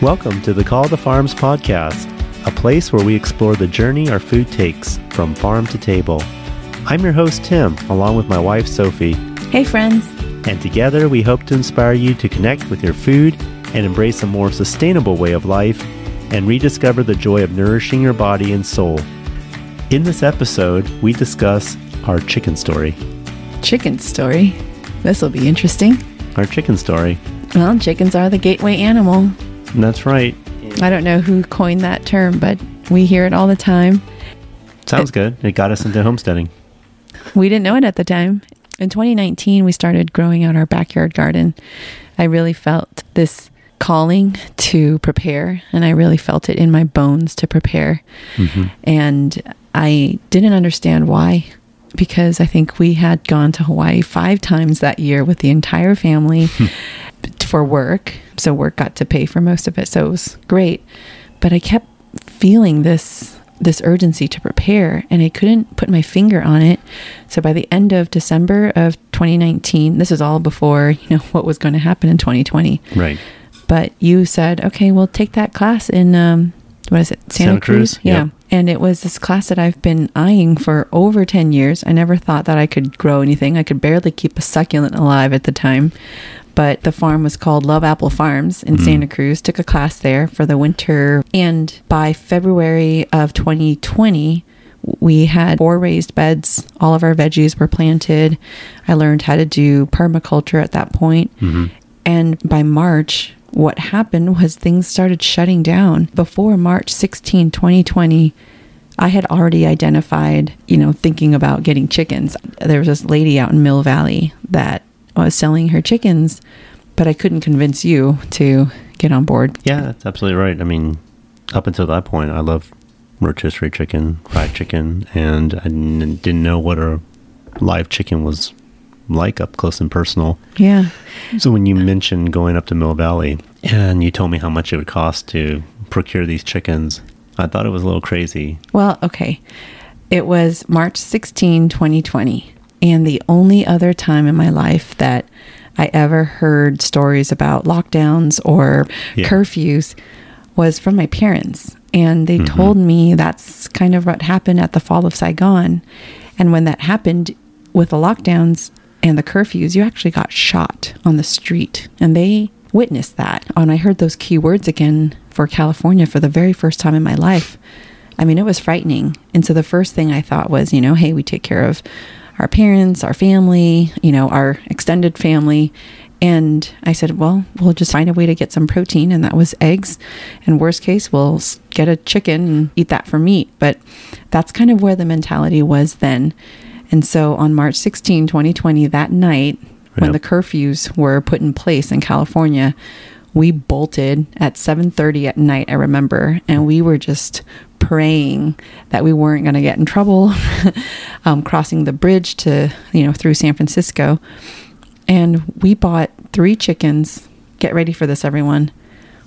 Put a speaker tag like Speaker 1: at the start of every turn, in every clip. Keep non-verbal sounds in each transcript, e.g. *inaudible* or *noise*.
Speaker 1: Welcome to the Call to Farms podcast, a place where we explore the journey our food takes from farm to table. I'm your host, Tim, along with my wife, Sophie,
Speaker 2: Hey, friends.
Speaker 1: and together we hope to inspire you to connect with your food and embrace a more sustainable way of life and rediscover the joy of nourishing your body and soul. In this episode, we discuss our chicken story.
Speaker 2: Chicken story. This will be interesting.
Speaker 1: Our chicken story.
Speaker 2: Well, chickens are the gateway animal.
Speaker 1: That's right.
Speaker 2: I don't know who coined that term, but we hear it all the time.
Speaker 1: Sounds good. It got us into homesteading.
Speaker 2: We didn't know it at the time. In 2019, we started growing out our backyard garden. I really felt this calling to prepare, and I really felt it in my bones to prepare. Mm-hmm. And I didn't understand why, because I think we had gone to Hawaii five times that year with the entire family *laughs* for work. So work got to pay for most of it. So it was great. But I kept feeling this this urgency to prepare and I couldn't put my finger on it. So by the end of December of 2019, this is all before, you know, *laughs* what was going to happen in 2020.
Speaker 1: Right.
Speaker 2: But you said, "Okay, we'll take that class in um what is it? Santa,
Speaker 1: Santa Cruz,
Speaker 2: Cruz? Yeah.
Speaker 1: yep.
Speaker 2: And it was this class that I've been eyeing for over 10 years. I never thought that I could grow anything. I could barely keep a succulent alive at the time. But the farm was called Love Apple Farms in mm. Santa Cruz. Took a class there for the winter. And by February of 2020, we had four raised beds. All of our veggies were planted. I learned how to do permaculture at that point. Mm-hmm. And by March, what happened was things started shutting down. Before March 16, 2020, I had already identified, you know, thinking about getting chickens. There was this lady out in Mill Valley that Uh, selling her chickens, but I couldn't convince you to get on board.
Speaker 1: Yeah, that's absolutely right. I mean, up until that point, I loved rotisserie chicken, fried chicken, and I n- didn't know what a live chicken was like up close and personal.
Speaker 2: Yeah.
Speaker 1: So when you mentioned going up to Mill Valley and you told me how much it would cost to procure these chickens, I thought it was a little crazy.
Speaker 2: Well, okay. It was March 16, 2020. And the only other time in my life that I ever heard stories about lockdowns or
Speaker 1: Yeah.
Speaker 2: curfews was from my parents. And they mm-hmm. told me that's kind of what happened at the fall of Saigon. And when that happened with the lockdowns and the curfews, you actually got shot on the street. And they witnessed that. And I heard those key words again for California for the very first time in my life. I mean, it was frightening. And so the first thing I thought was, you know, hey, we take care of our parents, our family, you know, our extended family. And I said, well, we'll just find a way to get some protein. And that was eggs. And worst case, we'll get a chicken and eat that for meat. But that's kind of where the mentality was then. And so on March 16, 2020, that night, when the curfews were put in place in California, we bolted at 7:30 at night, I remember, and we were just praying that we weren't going to get in trouble *laughs* um, crossing the bridge to, you know, through San Francisco. And we bought three chickens. Get ready for this, everyone,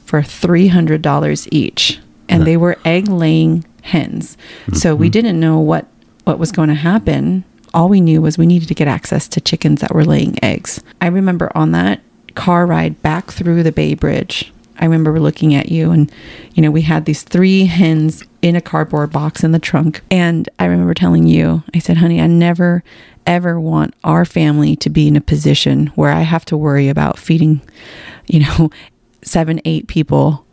Speaker 2: for $300 each. And they were egg laying hens. So we didn't know what, what was going to happen. All we knew was we needed to get access to chickens that were laying eggs. I remember on that car ride back through the Bay Bridge, I remember looking at you and, you know, we had these three hens in a cardboard box in the trunk. And I remember telling you, I said, honey, I never, ever want our family to be in a position where I have to worry about feeding, you know, *laughs* seven, eight people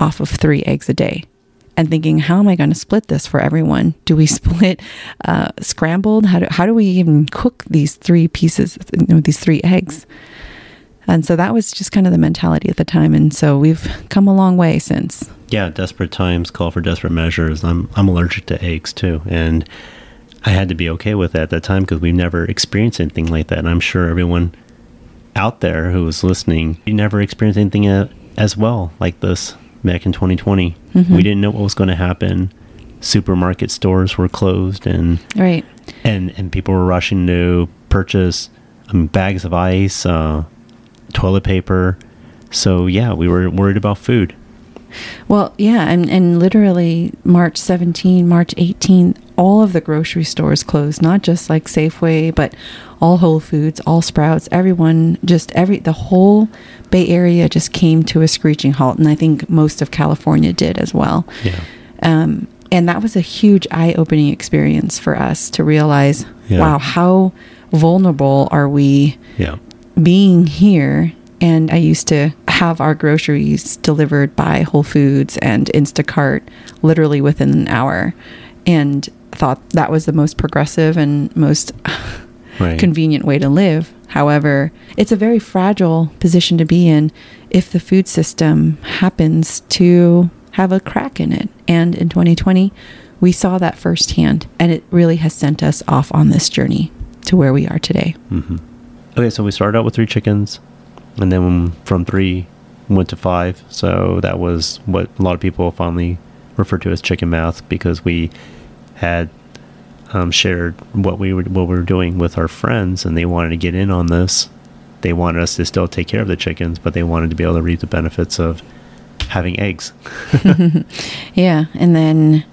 Speaker 2: off of three eggs a day. And thinking, how am I going to split this for everyone? Do we *laughs* split uh, scrambled? How do, how do we even cook these three pieces, you know, these three eggs? And so that was just kind of the mentality at the time. And so we've come a long way since.
Speaker 1: Yeah, desperate times call for desperate measures. I'm I'm allergic to eggs too, and I had to be okay with that at that time because we've never experienced anything like that. And I'm sure everyone out there who was listening, we never experienced anything as well like this back in 2020. We didn't know what was going to happen. Supermarket stores were closed, and
Speaker 2: Right.
Speaker 1: and and people were rushing to purchase um, bags of ice, uh, toilet paper. So yeah, we were worried about food.
Speaker 2: Well, yeah, and, and literally March 17, March 18, all of the grocery stores closed, not just like Safeway, but all Whole Foods, all Sprouts, everyone, just every, the whole Bay Area just came to a screeching halt. And I think most of California did as well.
Speaker 1: Yeah.
Speaker 2: Um, and that was a huge eye opening experience for us to realize
Speaker 1: Yeah.
Speaker 2: wow, how vulnerable are we
Speaker 1: Yeah.
Speaker 2: being here and I used to have our groceries delivered by Whole Foods and Instacart literally within an hour and thought that was the most progressive and most *laughs*
Speaker 1: Right.
Speaker 2: convenient way to live. However, it's a very fragile position to be in if the food system happens to have a crack in it. And in 2020, we saw that firsthand, and it really has sent us off on this journey to where we are today. Mm-hmm.
Speaker 1: Okay, so we started out with three chickens, and then from three went to five. So that was what a lot of people finally refer to as chicken math because we had um, shared what we were what we were doing with our friends, and they wanted to get in on this. They wanted us to still take care of the chickens, but they wanted to be able to reap the benefits of having eggs. *laughs* *laughs*
Speaker 2: Yeah. And then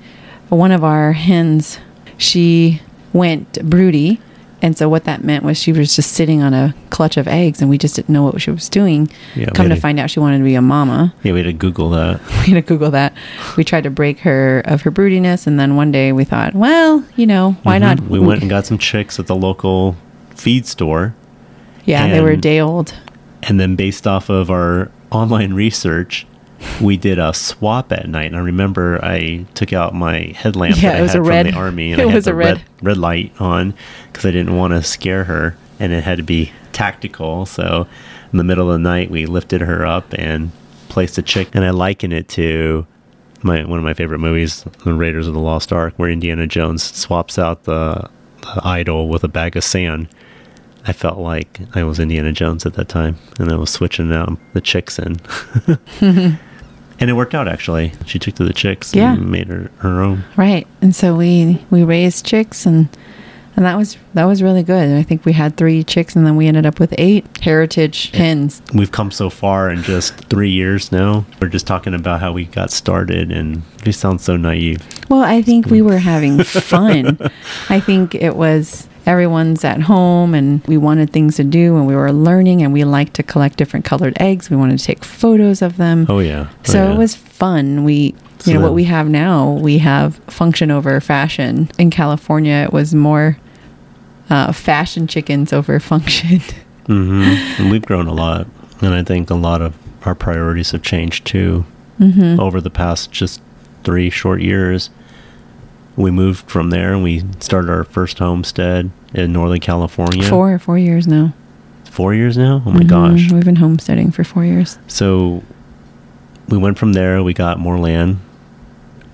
Speaker 2: one of our hens, she went broody. And so what that meant was she was just sitting on a clutch of eggs and we just didn't know what she was doing.
Speaker 1: Yeah,
Speaker 2: Come to
Speaker 1: to-
Speaker 2: find out she wanted to be a mama.
Speaker 1: Yeah, we had to Google that. *laughs*
Speaker 2: We had to Google that. We tried to break her of her broodiness. And then one day we thought, well, you know, why
Speaker 1: Mhm.
Speaker 2: not?
Speaker 1: We went and got some chicks at the local feed store.
Speaker 2: Yeah, they were a day old.
Speaker 1: And then based off of our online research, we did a swap at night. And I remember I took out my headlamp
Speaker 2: Yeah,
Speaker 1: that
Speaker 2: it
Speaker 1: I
Speaker 2: was
Speaker 1: had from
Speaker 2: red-
Speaker 1: the army, *laughs* and
Speaker 2: it
Speaker 1: I had
Speaker 2: was
Speaker 1: the
Speaker 2: a red-
Speaker 1: red red light on because I didn't want to scare her, and it had to be tactical. So in the middle of the night, we lifted her up and placed a chick, and I liken it to my one of my favorite movies, The Raiders of the Lost Ark, where Indiana Jones swaps out the, the idol with a bag of sand. I felt like I was Indiana Jones at that time, and I was switching out the chicks in. *laughs* and it worked out actually. She took to the chicks
Speaker 2: Yeah.
Speaker 1: and made her her own.
Speaker 2: Right. And so we we raised chicks and and that was that was really good. I think we had three chicks and then we ended up with eight heritage hens.
Speaker 1: We've come so far in just three years now. We're just talking about how we got started, and we sound so naive.
Speaker 2: Well, I think we mm. were having *laughs* fun. I think it was everyone's at home and we wanted things to do and we were learning and we liked to collect different colored eggs. We wanted to take photos of them.
Speaker 1: Oh yeah. Oh,
Speaker 2: So
Speaker 1: yeah.
Speaker 2: it was fun. We, you know, what we have now, we have function over fashion. In California, it was more uh, fashion chickens over function. *laughs*
Speaker 1: mm-hmm. And we've grown a lot, and I think a lot of our priorities have changed too
Speaker 2: Mm-hmm.
Speaker 1: over the past just three short years. We moved from there and we started our first homestead in Northern California.
Speaker 2: Four, four years now.
Speaker 1: Four years now? Oh my
Speaker 2: Mhm.
Speaker 1: gosh.
Speaker 2: We've been homesteading for four years.
Speaker 1: So we went from there, we got more land.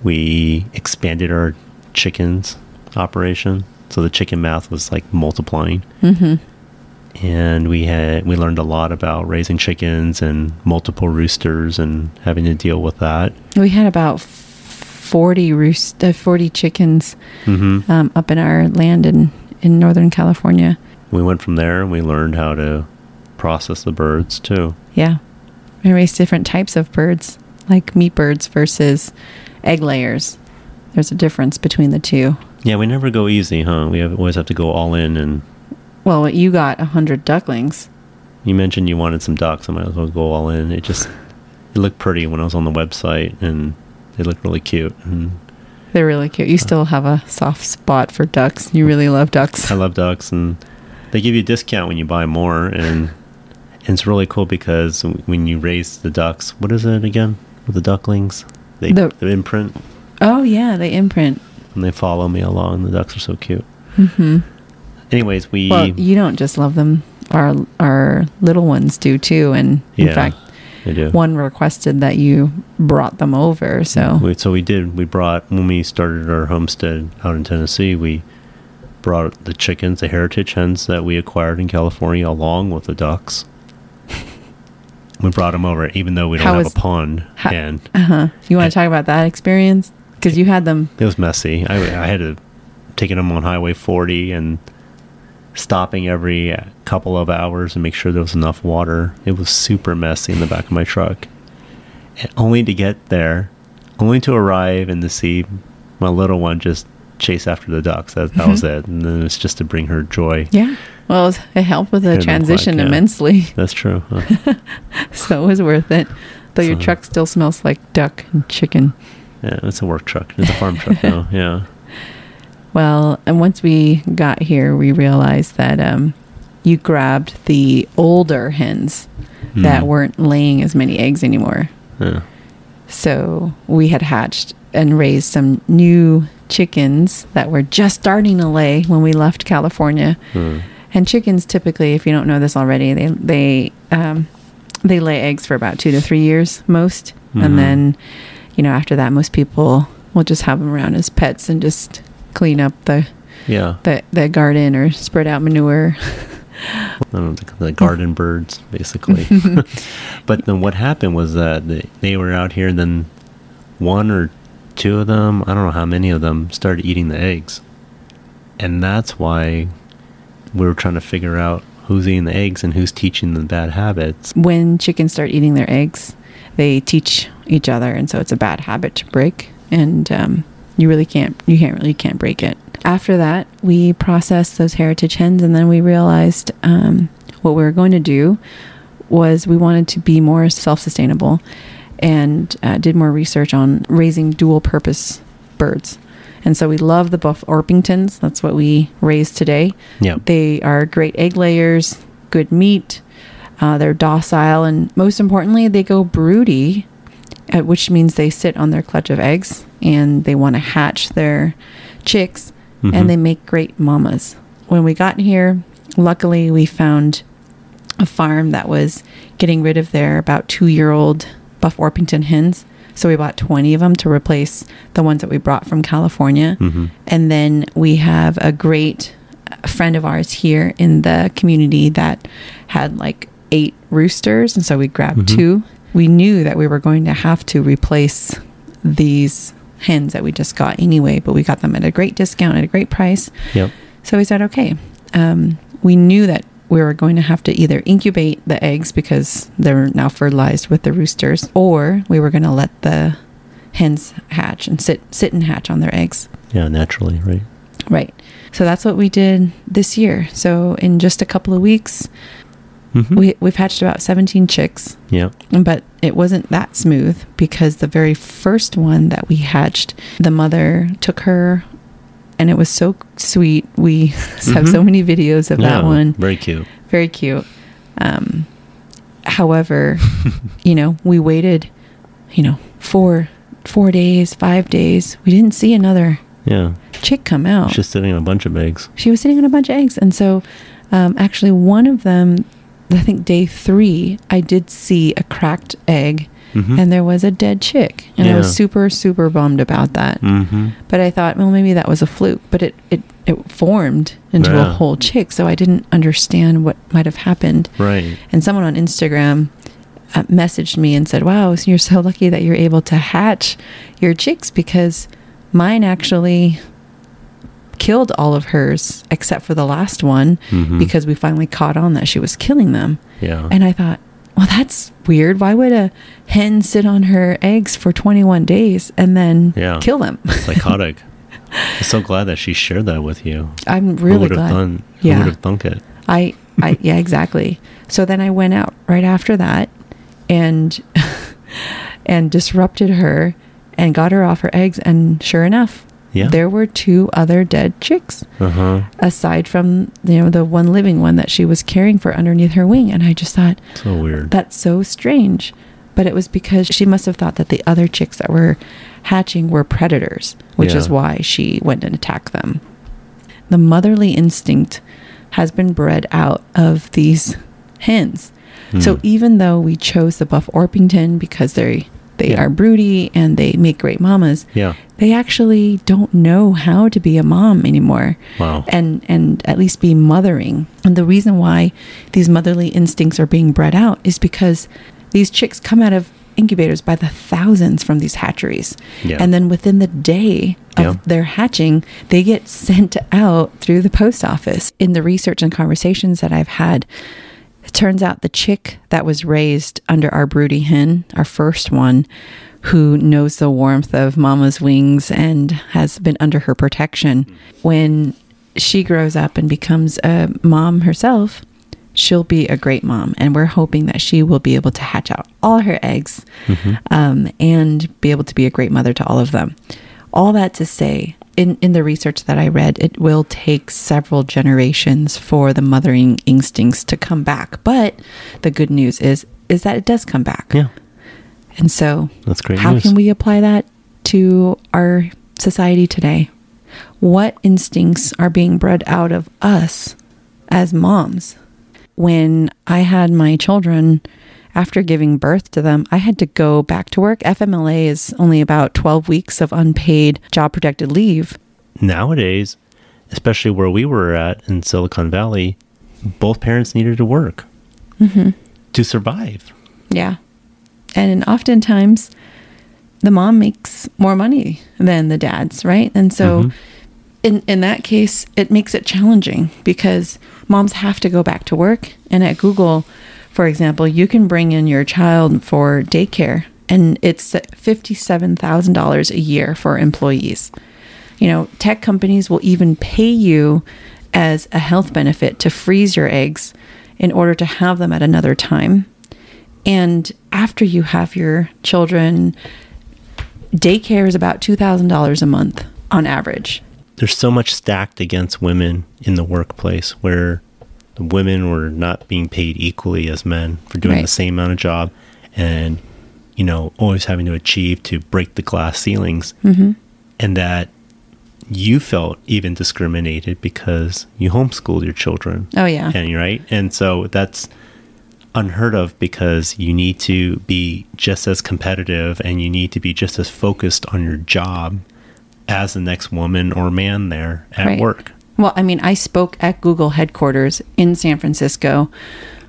Speaker 1: We expanded our chickens operation. So the chicken math was like multiplying.
Speaker 2: hmm
Speaker 1: and we had we learned a lot about raising chickens and multiple roosters and having to deal with that.
Speaker 2: We had about 40 roost, uh, 40 chickens
Speaker 1: hmm
Speaker 2: um, up in our land in, in Northern California.
Speaker 1: We went from there and we learned how to process the birds too.
Speaker 2: Yeah. We raised different types of birds, like meat birds versus egg layers. There's a difference between the two.
Speaker 1: Yeah, we never go easy, huh? We have, always have to go all in. And
Speaker 2: Well, you got a 100 ducklings.
Speaker 1: you mentioned you wanted some ducks. I might as well go all in. It just it looked pretty when I was on the website, and they look really cute. And
Speaker 2: They're really cute. You still have a soft spot for ducks. You really love ducks.
Speaker 1: I love ducks, and they give you a discount when you buy more, and, and it's really cool because when you raise the ducks, what is it again with the ducklings? They
Speaker 2: The-
Speaker 1: the imprint,
Speaker 2: Oh, yeah, they imprint.
Speaker 1: and they follow me along. The ducks are so cute.
Speaker 2: hmm
Speaker 1: Anyways, we
Speaker 2: Well, you don't just love them. Our our little ones do too. And in
Speaker 1: Yeah.
Speaker 2: fact,
Speaker 1: they do.
Speaker 2: one requested that you brought them over. So
Speaker 1: We, so we did. We brought when we started our homestead out in Tennessee. We brought the chickens, the heritage hens that we acquired in California, along with the ducks. we brought them over, even though we don't
Speaker 2: How
Speaker 1: have
Speaker 2: was-
Speaker 1: a pond, and
Speaker 2: uh huh. You want to talk about that experience? Because you had them.
Speaker 1: it was messy. I, I had to taking them on Highway 40 and stopping every couple of hours and make sure there was enough water. It was super messy in the back of my truck. And only to get there, only to arrive and to see my little one just chase after the ducks. That, that was mm-hmm. it. And then it's just to bring her joy.
Speaker 2: Yeah. Well, it helped with the
Speaker 1: Hit 'em quick,
Speaker 2: transition
Speaker 1: yeah.
Speaker 2: immensely. *laughs*
Speaker 1: That's true. huh? *laughs*
Speaker 2: So it was worth it. Though your truck still smells like duck and chicken.
Speaker 1: yeah, it's a work truck. It's a farm truck now. *laughs* Yeah.
Speaker 2: Well, and once we got here, we realized that um, you grabbed the older hens that
Speaker 1: Mhm.
Speaker 2: weren't laying as many eggs anymore.
Speaker 1: Yeah.
Speaker 2: So we had hatched and raised some new chickens that were just starting to lay when we left California.
Speaker 1: Hmm.
Speaker 2: And chickens typically, if you don't know this already, they they um, they lay eggs for about two to three years most,
Speaker 1: Mhm.
Speaker 2: and then you know after that, most people will just have them around as pets and just clean up the
Speaker 1: Yeah.
Speaker 2: the, the garden or spread out manure. *laughs*
Speaker 1: I don't know, the, the garden *laughs* birds, basically. *laughs* but then what happened was that they, they were out here, and then one or two of them, I don't know how many of them, started eating the eggs. And that's why we were trying to figure out who's eating the eggs and who's teaching them bad habits.
Speaker 2: when chickens start eating their eggs, they teach each other, and so it's a bad habit to break. And um, you really can't, you can't really can't break it. After that, we processed those heritage hens, and then we realized um, what we were going to do was we wanted to be more self-sustainable, and uh, did more research on raising dual-purpose birds. And so we love the buff Orpingtons. That's what we raise today.
Speaker 1: Yeah.
Speaker 2: They are great egg layers, good meat. Uh, they're docile, and most importantly, they go broody, which means they sit on their clutch of eggs and they want to hatch their chicks,
Speaker 1: Mhm.
Speaker 2: and they make great mamas. When we got here, luckily we found a farm that was getting rid of their about two year old Buff Orpington hens. So we bought 20 of them to replace the ones that we brought from California.
Speaker 1: Mhm.
Speaker 2: And then we have a great friend of ours here in the community that had like eight roosters. And so we grabbed
Speaker 1: Mhm.
Speaker 2: two. We knew that we were going to have to replace these hens that we just got anyway, but we got them at a great discount at a great price.
Speaker 1: Yep.
Speaker 2: So we said, okay. Um, we knew that we were going to have to either incubate the eggs because they're now fertilized with the roosters, or we were going to let the hens hatch and sit sit and hatch on their eggs.
Speaker 1: Yeah, naturally, right?
Speaker 2: Right. So that's what we did this year. So in just a couple of weeks,
Speaker 1: Mhm.
Speaker 2: we we've hatched about 17 chicks,
Speaker 1: yeah.
Speaker 2: but it wasn't that smooth because the very first one that we hatched, the mother took her and it was so sweet. We *laughs* have so
Speaker 1: Mhm.
Speaker 2: many videos of that one.
Speaker 1: Very cute.
Speaker 2: Very cute. Um, however, *laughs* you know, we waited, you know, four four days, five days. We didn't see another
Speaker 1: Yeah.
Speaker 2: chick come out.
Speaker 1: Just sitting on a bunch of eggs.
Speaker 2: she was sitting on a bunch of eggs, and so um, actually one of them, I think day three, I did see a cracked egg,
Speaker 1: Mhm.
Speaker 2: and there was a dead chick, and I was super super bummed about that.
Speaker 1: Mm-hmm.
Speaker 2: But I thought, well, maybe that was a fluke. But it it it formed into a whole chick, so I didn't understand what might have happened.
Speaker 1: Right.
Speaker 2: And someone on Instagram uh, messaged me and said, "Wow, you're so lucky that you're able to hatch your chicks because mine actually killed all of hers except for the last one
Speaker 1: Mhm.
Speaker 2: because we finally caught on that she was killing them."
Speaker 1: Yeah.
Speaker 2: And I thought, "Well, that's weird. Why would a hen sit on her eggs for 21 days and then
Speaker 1: Yeah.
Speaker 2: kill them?" *laughs*
Speaker 1: Psychotic. I'm so glad that she shared that with you.
Speaker 2: I'm
Speaker 1: who
Speaker 2: really
Speaker 1: have
Speaker 2: glad.
Speaker 1: Who
Speaker 2: Yeah.
Speaker 1: would have thunk it?
Speaker 2: I, I, yeah, exactly. So then I went out right after that, and *laughs* and disrupted her, and got her off her eggs. And sure enough,
Speaker 1: Yeah.
Speaker 2: there were two other dead chicks,
Speaker 1: Uh huh.
Speaker 2: aside from you know the one living one that she was caring for underneath her wing. And I just thought
Speaker 1: So weird.
Speaker 2: that's so strange. But it was because she must have thought that the other chicks that were hatching were predators, which is why she went and attacked them. The motherly instinct has been bred out of these hens. So
Speaker 1: Hmm.
Speaker 2: even though we chose the buff Orpington because they they
Speaker 1: Yeah.
Speaker 2: are broody and they make great mamas,
Speaker 1: yeah.
Speaker 2: they actually don't know how to be a mom anymore
Speaker 1: Wow.
Speaker 2: and and at least be mothering. And the reason why these motherly instincts are being bred out is because these chicks come out of incubators by the thousands from these hatcheries.
Speaker 1: Yeah.
Speaker 2: And then within the day of
Speaker 1: Yeah.
Speaker 2: their hatching, they get *laughs* sent out through the post office. In the research and conversations that I've had, Turns out the chick that was raised under our broody hen, our first one, who knows the warmth of mama's wings and has been under her protection, when she grows up and becomes a mom herself, she'll be a great mom. And we're hoping that she will be able to hatch out all her eggs um, and be able to be a great mother to all of them. All that to say, in, in the research that I read, it will take several generations for the mothering instincts to come back. But the good news is is that it does come back.
Speaker 1: Yeah.
Speaker 2: And so
Speaker 1: That's great
Speaker 2: how
Speaker 1: news.
Speaker 2: can we apply that to our society today? What instincts are being bred out of us as moms? When I had my children, after giving birth to them, I had to go back to work. FMLA is only about 12 weeks of unpaid job protected leave.
Speaker 1: Nowadays, especially where we were at in Silicon Valley, both parents needed to work
Speaker 2: Mm-hmm.
Speaker 1: to survive.
Speaker 2: Yeah. And oftentimes the mom makes more money than the dads, right? And so
Speaker 1: Mhm.
Speaker 2: in in that case, it makes it challenging because moms have to go back to work. And at Google, for example, you can bring in your child for daycare and it's $57,000 a year for employees. You know, tech companies will even pay you as a health benefit to freeze your eggs in order to have them at another time. And after you have your children, daycare is about $2,000 a month on average.
Speaker 1: There's so much stacked against women in the workplace where women were not being paid equally as men for doing
Speaker 2: Right.
Speaker 1: the same amount of job and, you know, always having to achieve to break the glass ceilings.
Speaker 2: Mm-hmm.
Speaker 1: And that you felt even discriminated because you homeschooled your children.
Speaker 2: Oh, yeah.
Speaker 1: And you're right. And so that's unheard of because you need to be just as competitive and you need to be just as focused on your job as the next woman or man there at
Speaker 2: Right.
Speaker 1: work.
Speaker 2: Well, I mean, I spoke at Google headquarters in San Francisco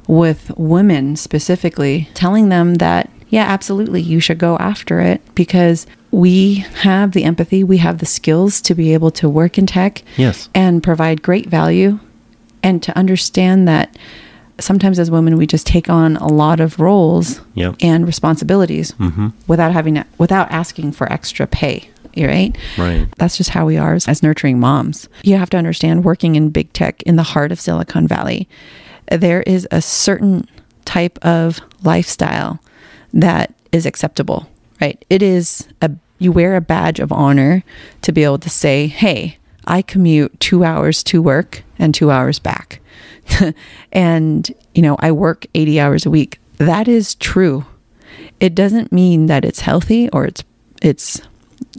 Speaker 2: with women specifically, telling them that, yeah, absolutely, you should go after it because we have the empathy, we have the skills to be able to work in tech
Speaker 1: Yes.
Speaker 2: and provide great value and to understand that sometimes as women we just take on a lot of roles
Speaker 1: Yep.
Speaker 2: and responsibilities
Speaker 1: hmm
Speaker 2: without having to, without asking for extra pay right
Speaker 1: Right.
Speaker 2: that's just how we are as, as nurturing moms. You have to understand working in big tech in the heart of Silicon Valley, there is a certain type of lifestyle that is acceptable, right? It is a you wear a badge of honor to be able to say, "Hey, I commute 2 hours to work and 2 hours back." *laughs* and, you know, I work 80 hours a week. That is true. It doesn't mean that it's healthy or it's it's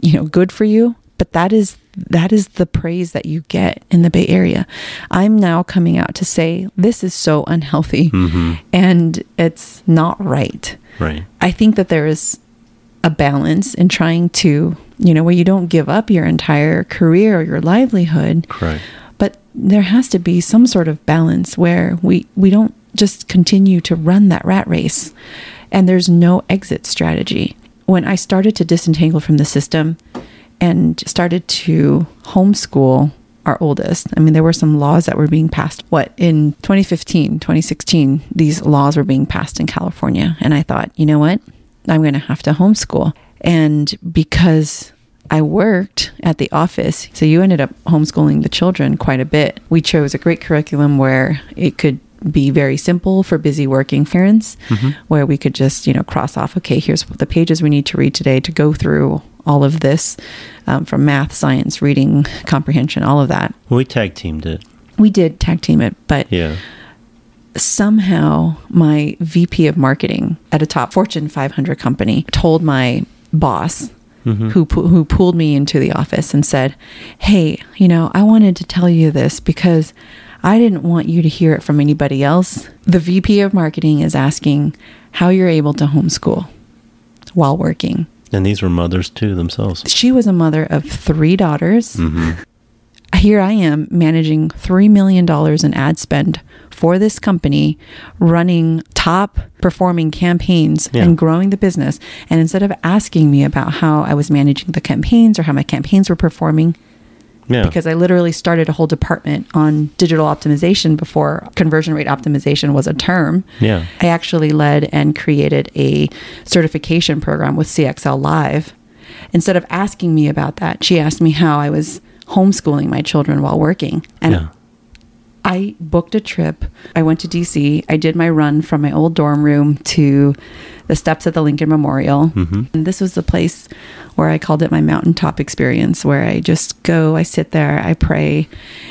Speaker 2: you know good for you but that is that is the praise that you get in the bay area i'm now coming out to say this is so unhealthy mm-hmm. and it's not right
Speaker 1: Right.
Speaker 2: i think that there is a balance in trying to you know where you don't give up your entire career or your livelihood
Speaker 1: Correct.
Speaker 2: but there has to be some sort of balance where we we don't just continue to run that rat race and there's no exit strategy when i started to disentangle from the system and started to homeschool our oldest i mean there were some laws that were being passed what in 2015 2016 these laws were being passed in california and i thought you know what i'm going to have to homeschool and because I worked at the office. So you ended up homeschooling the children quite a bit. We chose a great curriculum where it could be very simple for busy working parents, where we could just, you know, cross off, okay, here's the pages we need to read today to go through all of this um, from math, science, reading, comprehension, all of that.
Speaker 1: We tag teamed it.
Speaker 2: We did tag team it, but
Speaker 1: Yeah.
Speaker 2: somehow my VP of marketing at a top Fortune 500 company told my boss who who pulled me into the office and said, "Hey, you know, I wanted to tell you this because I didn't want you to hear it from anybody else. The VP of marketing is asking how you're able to homeschool while working."
Speaker 1: And these were mothers too themselves.
Speaker 2: She was a mother of 3 daughters
Speaker 1: hmm
Speaker 2: here I am managing $3 million in ad spend for this company, running top performing campaigns
Speaker 1: Yeah.
Speaker 2: and growing the business. And instead of asking me about how I was managing the campaigns or how my campaigns were performing,
Speaker 1: Yeah.
Speaker 2: Because I literally started a whole department on digital optimization before conversion rate optimization was a term.
Speaker 1: Yeah.
Speaker 2: I actually led and created a certification program with CXL Live. Instead of asking me about that, she asked me how I was homeschooling my children while working. And
Speaker 1: yeah.
Speaker 2: I booked a trip. I went to DC. I did my run from my old dorm room to the steps at the Lincoln Memorial. Mm-hmm. And this was the place where I called it my mountaintop experience, where I just go, I sit there, I pray,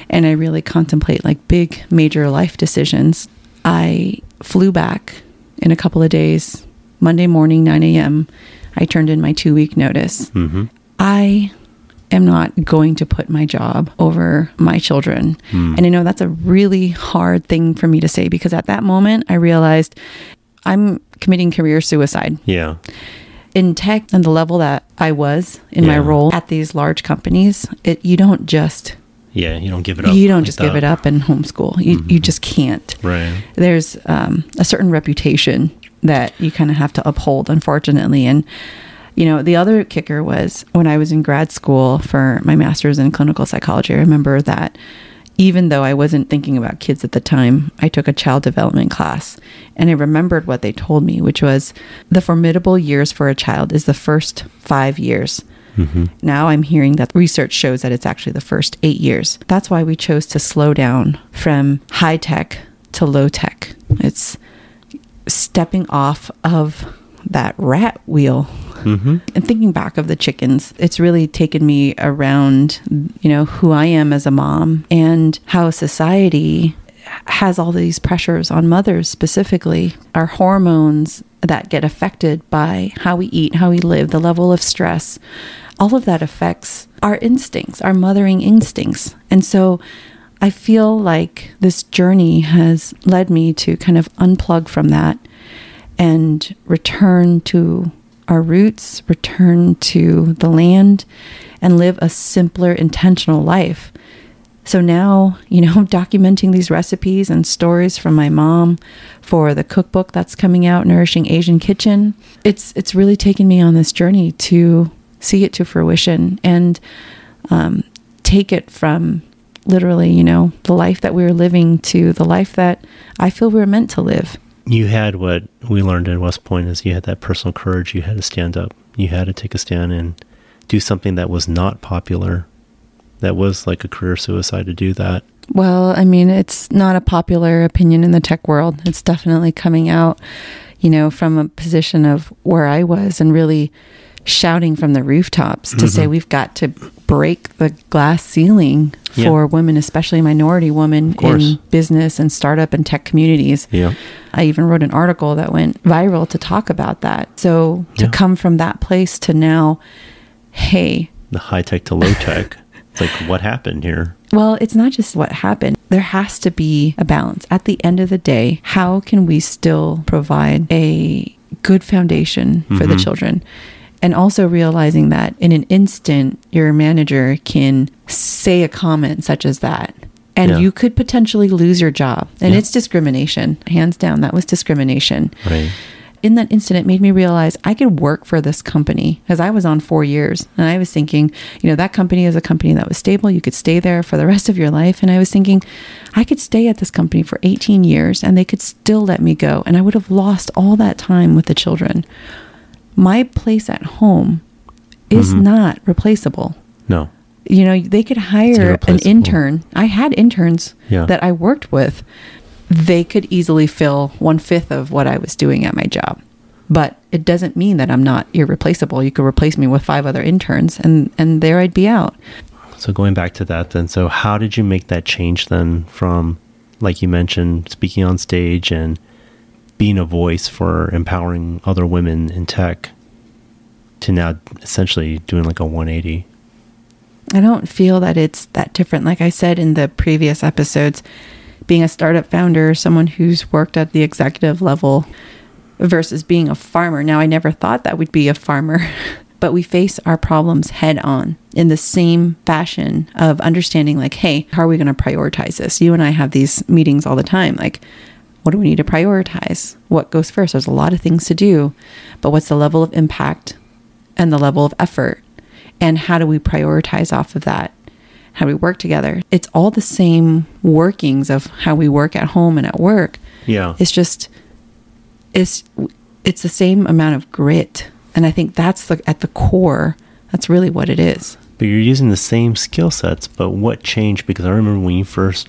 Speaker 2: and I really contemplate like big, major life decisions. I flew back in a couple of days. Monday morning, 9 a.m., I turned in my two week notice. Mm-hmm. I am not going to put my job over my children. And I know that's a really hard thing for me to say because at that moment I realized I'm committing career suicide.
Speaker 1: Yeah.
Speaker 2: In tech and the level that I was in my role at these large companies, it, you don't just
Speaker 1: Yeah. You don't give it up.
Speaker 2: you don't
Speaker 1: like
Speaker 2: just give it up and homeschool. You you just can't
Speaker 1: Right.
Speaker 2: there's um, a certain reputation that you kind of have to uphold, unfortunately. And, you know, the other kicker was when I was in grad school for my master's in clinical psychology, I remember that even though I wasn't thinking about kids at the time, I took a child development class and I remembered what they told me, which was the formidable years for a child is the first five years. Mm-hmm. Now I'm hearing that research shows that it's actually the first eight years. That's why we chose to slow down from high tech to low tech. It's stepping off of that rat wheel. Mm-hmm. And thinking back of the chickens, it's really taken me around, you know, who I am as a mom and how society has all these pressures on mothers specifically. Our hormones that get affected by how we eat, how we live, the level of stress, all of that affects our instincts, our mothering instincts. And so I feel like this journey has led me to kind of unplug from that and return to our roots, return to the land, and live a simpler, intentional life. So now, you know, *laughs* documenting these recipes and stories from my mom for the cookbook that's coming out, Nourishing Asian Kitchen, it's it's really taken me on this journey to see it to fruition and um, take it from literally, you know, the life that we were living to the life that I feel we are meant to live.
Speaker 1: You had what we learned in West Point is you had that personal courage. You had to stand up. You had to take a stand and do something that was not popular. That was like a career suicide to do that.
Speaker 2: Well, I mean, it's not a popular opinion in the tech world. It's definitely coming out, you know, from a position of where I was and really shouting from the rooftops to say mm-hmm. we've got to break the glass ceiling
Speaker 1: Yeah.
Speaker 2: for women, especially minority women in business and startup and tech communities.
Speaker 1: Yeah.
Speaker 2: I even wrote an article that went viral to talk about that. So to
Speaker 1: Yeah.
Speaker 2: come from that place to now, hey,
Speaker 1: The high tech to low tech. it's like what happened here?
Speaker 2: Well, it's not just what happened. There has to be a balance. At the end of the day, how can we still provide a good foundation for the mm-hmm. children? And also realizing that in an instant, your manager can say a comment such as that. And
Speaker 1: Yeah.
Speaker 2: you could potentially lose your job. And
Speaker 1: Yeah.
Speaker 2: it's discrimination. Hands down, that was discrimination
Speaker 1: Right.
Speaker 2: in that instant, it made me realize I could work for this company because I was on four years. And I was thinking, you know, that company is a company that was stable. You could stay there for the rest of your life. And I was thinking, I could stay at this company for 18 years and they could still let me go. And I would have lost all that time with the children. My place at home is mm-hmm. not replaceable.
Speaker 1: No.
Speaker 2: You know, they could hire an intern. I had interns
Speaker 1: Yeah.
Speaker 2: that I worked with. They could easily fill one fifth of what I was doing at my job. But it doesn't mean that I'm not irreplaceable. You could replace me with five other interns and, and there I'd be out.
Speaker 1: So going back to that then, so how did you make that change then from like you mentioned speaking on stage and being a voice for empowering other women in tech to now essentially doing like a 180?
Speaker 2: I don't feel that it's that different. Like I said in the previous episodes, being a startup founder, someone who's worked at the executive level versus being a farmer. Now, I never thought that we'd be a farmer, *laughs* but we face our problems head on in the same fashion of understanding, like, hey, how are we going to prioritize this? You and I have these meetings all the time. Like, what do we need to prioritize? What goes first? There's a lot of things to do, but what's the level of impact and the level of effort? And how do we prioritize off of that? how do we work together. It's all the same workings of how we work at home and at work.
Speaker 1: Yeah.
Speaker 2: It's just it's it's the same amount of grit. And I think that's the at the core, that's really what it is.
Speaker 1: But you're using the same skill sets, but what changed? Because I remember when you first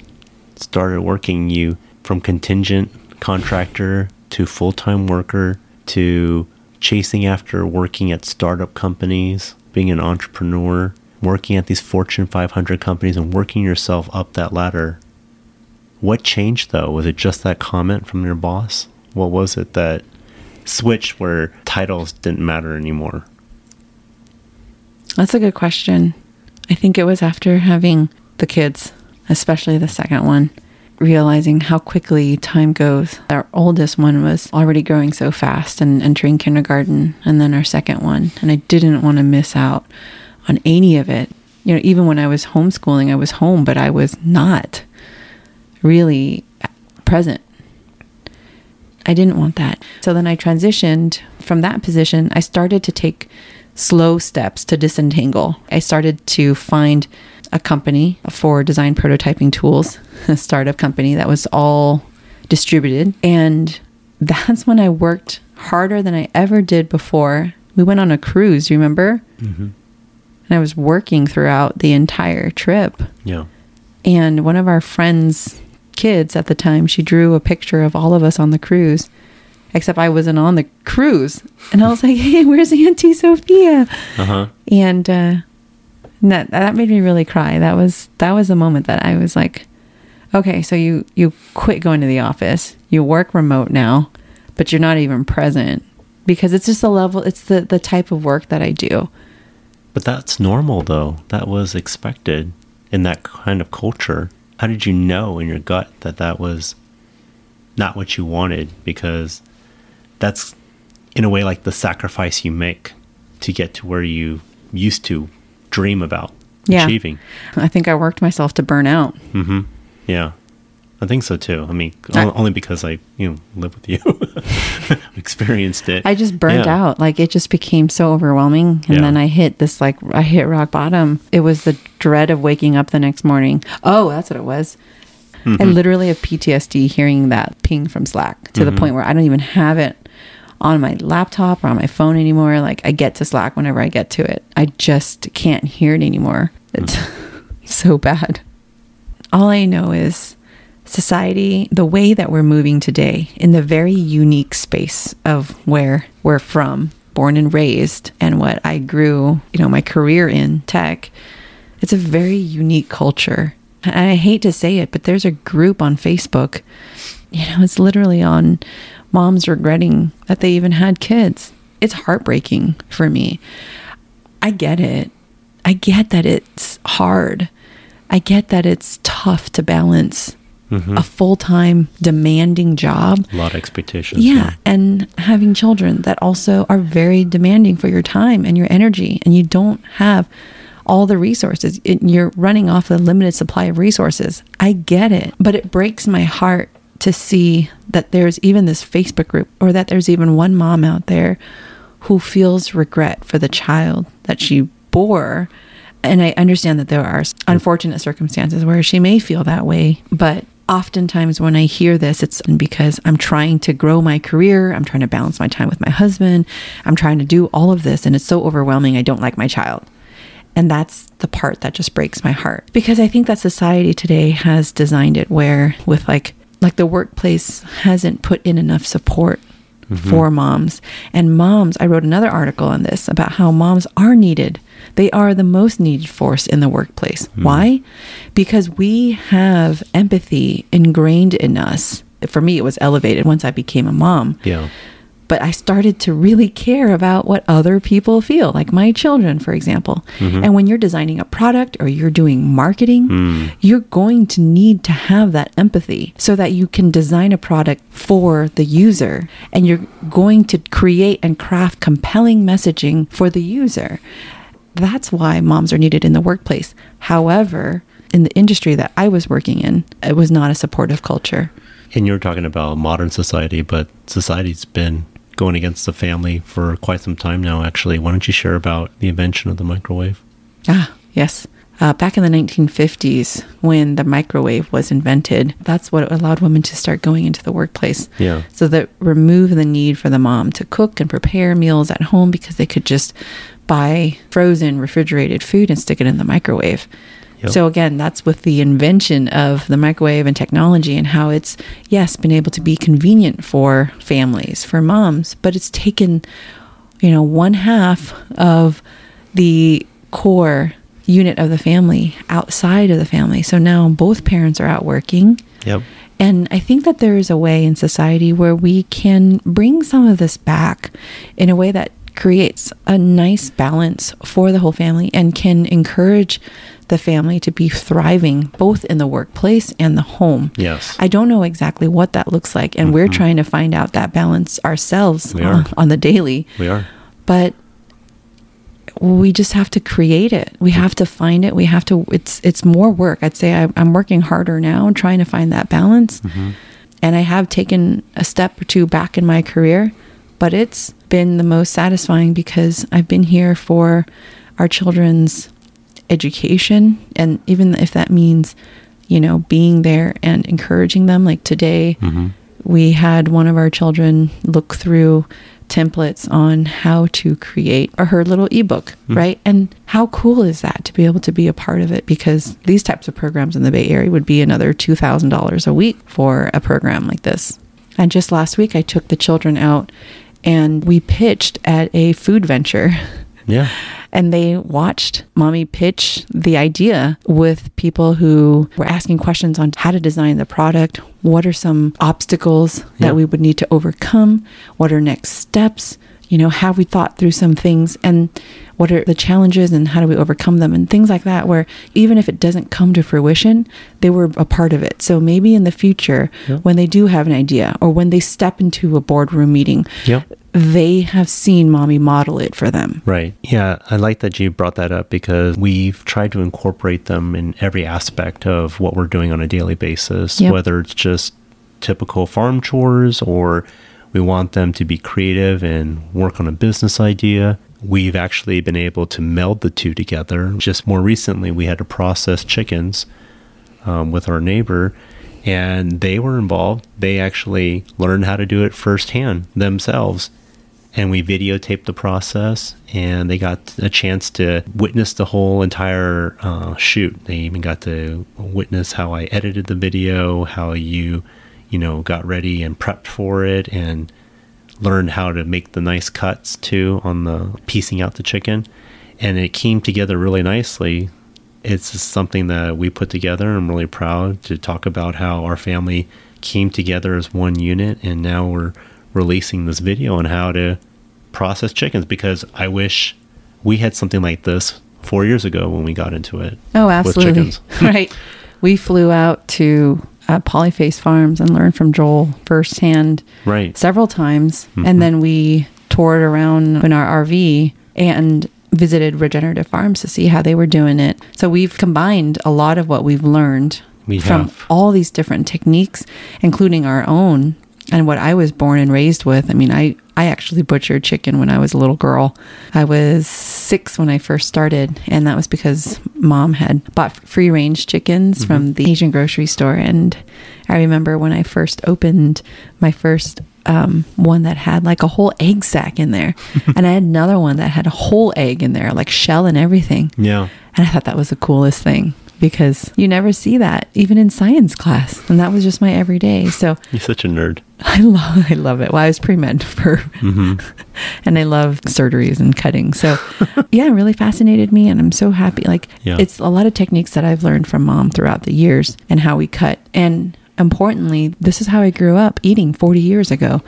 Speaker 1: started working, you from contingent contractor to full time worker to chasing after working at startup companies, being an entrepreneur, working at these Fortune 500 companies, and working yourself up that ladder. What changed though? Was it just that comment from your boss? What was it that switched where titles didn't matter anymore?
Speaker 2: That's a good question. I think it was after having the kids, especially the second one, realizing how quickly time goes. Our oldest one was already growing so fast and entering kindergarten, and then our second one. And I didn't want to miss out on any of it. You know, even when I was homeschooling, I was home, but I was not really present. I didn't want that. So then I transitioned from that position. I started to take slow steps to disentangle. I started to find a company for design prototyping tools, *laughs* a startup company that was all distributed. And *laughs* that's when I worked harder than I ever did before. We went on a cruise, you remember?
Speaker 1: Mm-hmm.
Speaker 2: And I was working throughout the entire trip.
Speaker 1: Yeah.
Speaker 2: And one of our friends' kids at the time, she drew a picture of all of us on the cruise, except I wasn't on the cruise. And I was like, *laughs* hey, where's Auntie Sophia?
Speaker 1: Uh huh.
Speaker 2: And, uh, that that made me really cry. That was that was a moment that I was like, okay, so you you quit going to the office, you work remote now, but you're not even present because it's just a level. It's the the type of work that I do.
Speaker 1: But that's normal, though. That was expected in that kind of culture. How did you know in your gut that that was not what you wanted? Because that's, in a way, like the sacrifice you make to get to where you used to dream about
Speaker 2: Yeah.
Speaker 1: achieving.
Speaker 2: I think I worked myself to burn out.
Speaker 1: hmm Yeah. I think so too. I mean,
Speaker 2: I-
Speaker 1: only because I, you know, live with you, *laughs* experienced it.
Speaker 2: I just burned
Speaker 1: Yeah.
Speaker 2: out. Like it just became so overwhelming. And
Speaker 1: Yeah.
Speaker 2: then I hit this like I hit rock bottom. It was the dread of waking up the next morning. Oh, that's what it was.
Speaker 1: Mm-hmm.
Speaker 2: I literally have PTSD hearing that ping from Slack to
Speaker 1: Mm-hmm.
Speaker 2: the point where I don't even have it on my laptop or on my phone anymore. Like I get to Slack whenever I get to it. I just can't hear it anymore. It's mm. *laughs* so bad. All I know is society, the way that we're moving today in the very unique space of where we're from, born and raised, and what I grew, you know, my career in tech, it's a very unique culture. And I hate to say it, but there's a group on Facebook, you know, it's literally on moms regretting that they even had kids. It's heartbreaking for me. I get it. I get that it's hard. I get that it's tough to balance mm-hmm. a full time demanding job.
Speaker 1: a lot of expectations.
Speaker 2: Yeah. And having children that also are very demanding for your time and your energy, and you don't have all the resources. It, you're running off a limited supply of resources. I get it. But it breaks my heart to see that there's even this Facebook group or that there's even one mom out there who feels regret for the child that she bore. And I understand that there are unfortunate circumstances where she may feel that way, but oftentimes when I hear this, it's because I'm trying to grow my career, I'm trying to balance my time with my husband, I'm trying to do all of this, and it's so overwhelming. I don't like my child. And that's the part that just breaks my heart because I think that society today has designed it where, with like, like the workplace hasn't put in enough support mm-hmm. for moms. And moms, I wrote another article on this about how moms are needed. They are the most needed force in the workplace. Mm-hmm. Why? Because we have empathy ingrained in us. For me, it was elevated once I became a mom
Speaker 1: Yeah.
Speaker 2: But I started to really care about what other people feel, like my children, for example. Mm-hmm. And when you're designing a product or you're doing marketing, hmm. you're going to need to have that empathy so that you can design a product for the user and you're going to create and craft compelling messaging for the user. That's why moms are needed in the workplace. However, in the industry that I was working in, it was not a supportive culture.
Speaker 1: And you're talking about modern society, but society's been going against the family for quite some time now, actually. Why don't you share about the invention of the microwave?
Speaker 2: Ah, yes. uh, back in the 1950s when the microwave was invented. That's what allowed women to start going into the workplace.
Speaker 1: Yeah.
Speaker 2: So that remove the need for the mom to cook and prepare meals at home because they could just buy frozen refrigerated food and stick it in the microwave.
Speaker 1: Yep.
Speaker 2: So again, that's with the invention of the microwave and technology and how it's yes been able to be convenient for families, for moms, but it's taken you know one half of the core unit of the family outside of the family. So now both parents are out working.
Speaker 1: Yep.
Speaker 2: And I think that there is a way in society where we can bring some of this back in a way that creates a nice balance for the whole family and can encourage the family to be thriving both in the workplace and the home.
Speaker 1: Yes.
Speaker 2: I don't know exactly what that looks like, and we're trying to find out that balance ourselves on, on the daily.
Speaker 1: We are.
Speaker 2: But we just have to create it. We have to find it. We have to. It's it's more work. I'd say I, I'm working harder now, trying to find that balance. Mm-hmm. And I have taken a step or two back in my career, but it's been the most satisfying because I've been here for our children's education, and even if that means, you know, being there and encouraging them. Like today, mm-hmm. we had one of our children look through templates on how to create her little ebook, mm-hmm. right? And how cool is that to be able to be a part of it? Because these types of programs in the Bay Area would be another $2,000 a week for a program like this. And just last week, I took the children out and we pitched at a food venture. *laughs*
Speaker 1: Yeah.
Speaker 2: and they watched mommy pitch the idea with people who were asking questions on how to design the product what are some obstacles
Speaker 1: Yeah.
Speaker 2: that we would need to overcome what are next steps you know have we thought through some things and what are the challenges and how do we overcome them and things like that where even if it doesn't come to fruition they were a part of it so maybe in the future
Speaker 1: Yeah.
Speaker 2: when they do have an idea or when they step into a boardroom meeting
Speaker 1: Yep.
Speaker 2: They have seen mommy model it for them
Speaker 1: Right. Yeah, I like that you brought that up because we've tried to incorporate them in every aspect of what we're doing on a daily basis,
Speaker 2: Yep.
Speaker 1: whether it's just typical farm chores or we want them to be creative and work on a business idea. We've actually been able to meld the two together. Just more recently, we had to process chickens um, with our neighbor, and they were involved. They actually learned how to do it firsthand themselves and we videotaped the process and they got a chance to witness the whole entire uh, shoot. They even got to witness how i edited the video how you you know got ready and prepped for it and learned how to make the nice cuts too on the piecing out the chicken. And it came together really nicely. It's something that we put together i'm really proud to talk about how our family came together as one unit and now we're releasing this video on how to process chickens because i wish we had something like this four years ago when we got into it
Speaker 2: Oh,
Speaker 1: with
Speaker 2: absolutely.
Speaker 1: chickens *laughs* *laughs*
Speaker 2: right. We flew out to uh, Polyface Farms and learned from Joel firsthand
Speaker 1: right
Speaker 2: several times.
Speaker 1: Mm-hmm.
Speaker 2: And then we toured around in our RV and visited regenerative farms to see how they were doing it. So we've combined a lot of what we've learned
Speaker 1: We
Speaker 2: from
Speaker 1: have.
Speaker 2: all these different techniques, including our own and what I was born and raised with. I mean, I, I actually butchered chicken when I was a little girl. I was six when I first started, and that was because mom had bought free range chickens from the Asian grocery store. And I remember when I first opened my first um, one that had like a whole egg sack in there, *laughs* and I had another one that had a whole egg in there, like shell and everything.
Speaker 1: yeah
Speaker 2: And I thought that was the coolest thing because you never see that even in science class. And that was just my everyday. So
Speaker 1: you're such a nerd *laughs*
Speaker 2: I love I love it. Well, I was pre med for mm-hmm. *laughs* and I love surgeries and cutting. So *laughs* yeah, it really fascinated me and I'm so happy. Like
Speaker 1: Yeah.
Speaker 2: it's a lot of techniques that I've learned from mom throughout the years and how we cut. And importantly, this is how I grew up eating 40 years ago.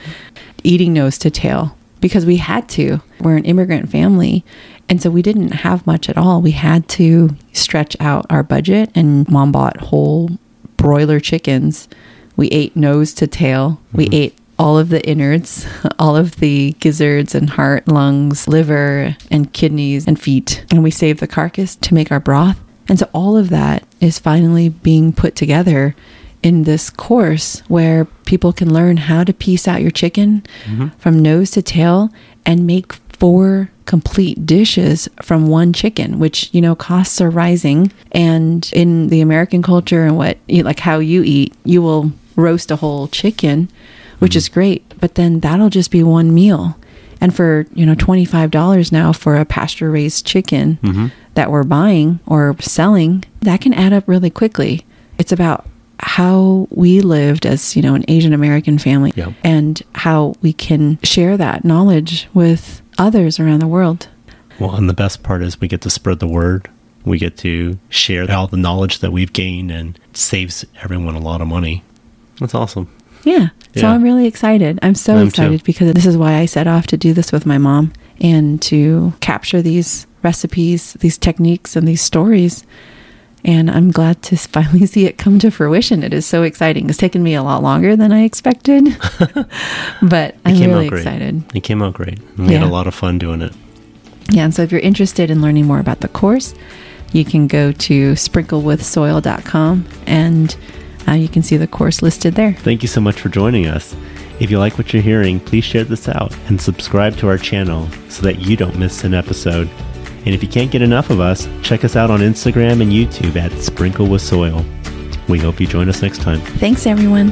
Speaker 2: Eating nose to tail because we had to. We're an immigrant family. And so we didn't have much at all. We had to stretch out our budget, and mom bought whole broiler chickens. We ate nose to tail. We mm-hmm. ate all of the innards, *laughs* all of the gizzards and heart, lungs, liver, and kidneys and feet. And we saved the carcass to make our broth. And so all of that is finally being put together in this course where people can learn how to piece out your chicken from nose to tail and make four complete dishes from one chicken, which, you know, costs are rising. And in the American culture and what, like how you eat, you will roast a whole chicken, which mm-hmm. is great. But then that'll just be one meal. And for, you know, $25 now for a pasture raised chicken mm-hmm. that we're buying or selling, that can add up really quickly. It's about how we lived as you know an asian american family yep. and how we can share that knowledge with others around the world.
Speaker 1: Well and the best part is we get to spread the word. We get to share all the knowledge that we've gained and saves everyone a lot of money. That's awesome.
Speaker 2: Yeah. So yeah. i'm really excited. I'm so I'm excited too. because this is why i set off to do this with my mom and to capture these recipes these techniques and these stories and I'm glad to *laughs* finally see it come to fruition. It is so exciting. It's taken me a lot longer than I expected, *laughs* *laughs* but I'm really excited.
Speaker 1: It came out great. We yeah. had a lot of fun doing it.
Speaker 2: Yeah, and so if you're interested in learning more about the course, you can go to sprinklewithsoil.com and uh, you can see the course listed there.
Speaker 1: Thank you so much for joining us. If you like what you're hearing, please share this out and subscribe to our channel so that you don't miss an episode. And if you can't get enough of us, check us out on Instagram and YouTube at Sprinkle with Soil. We hope you join us next time.
Speaker 2: Thanks, everyone.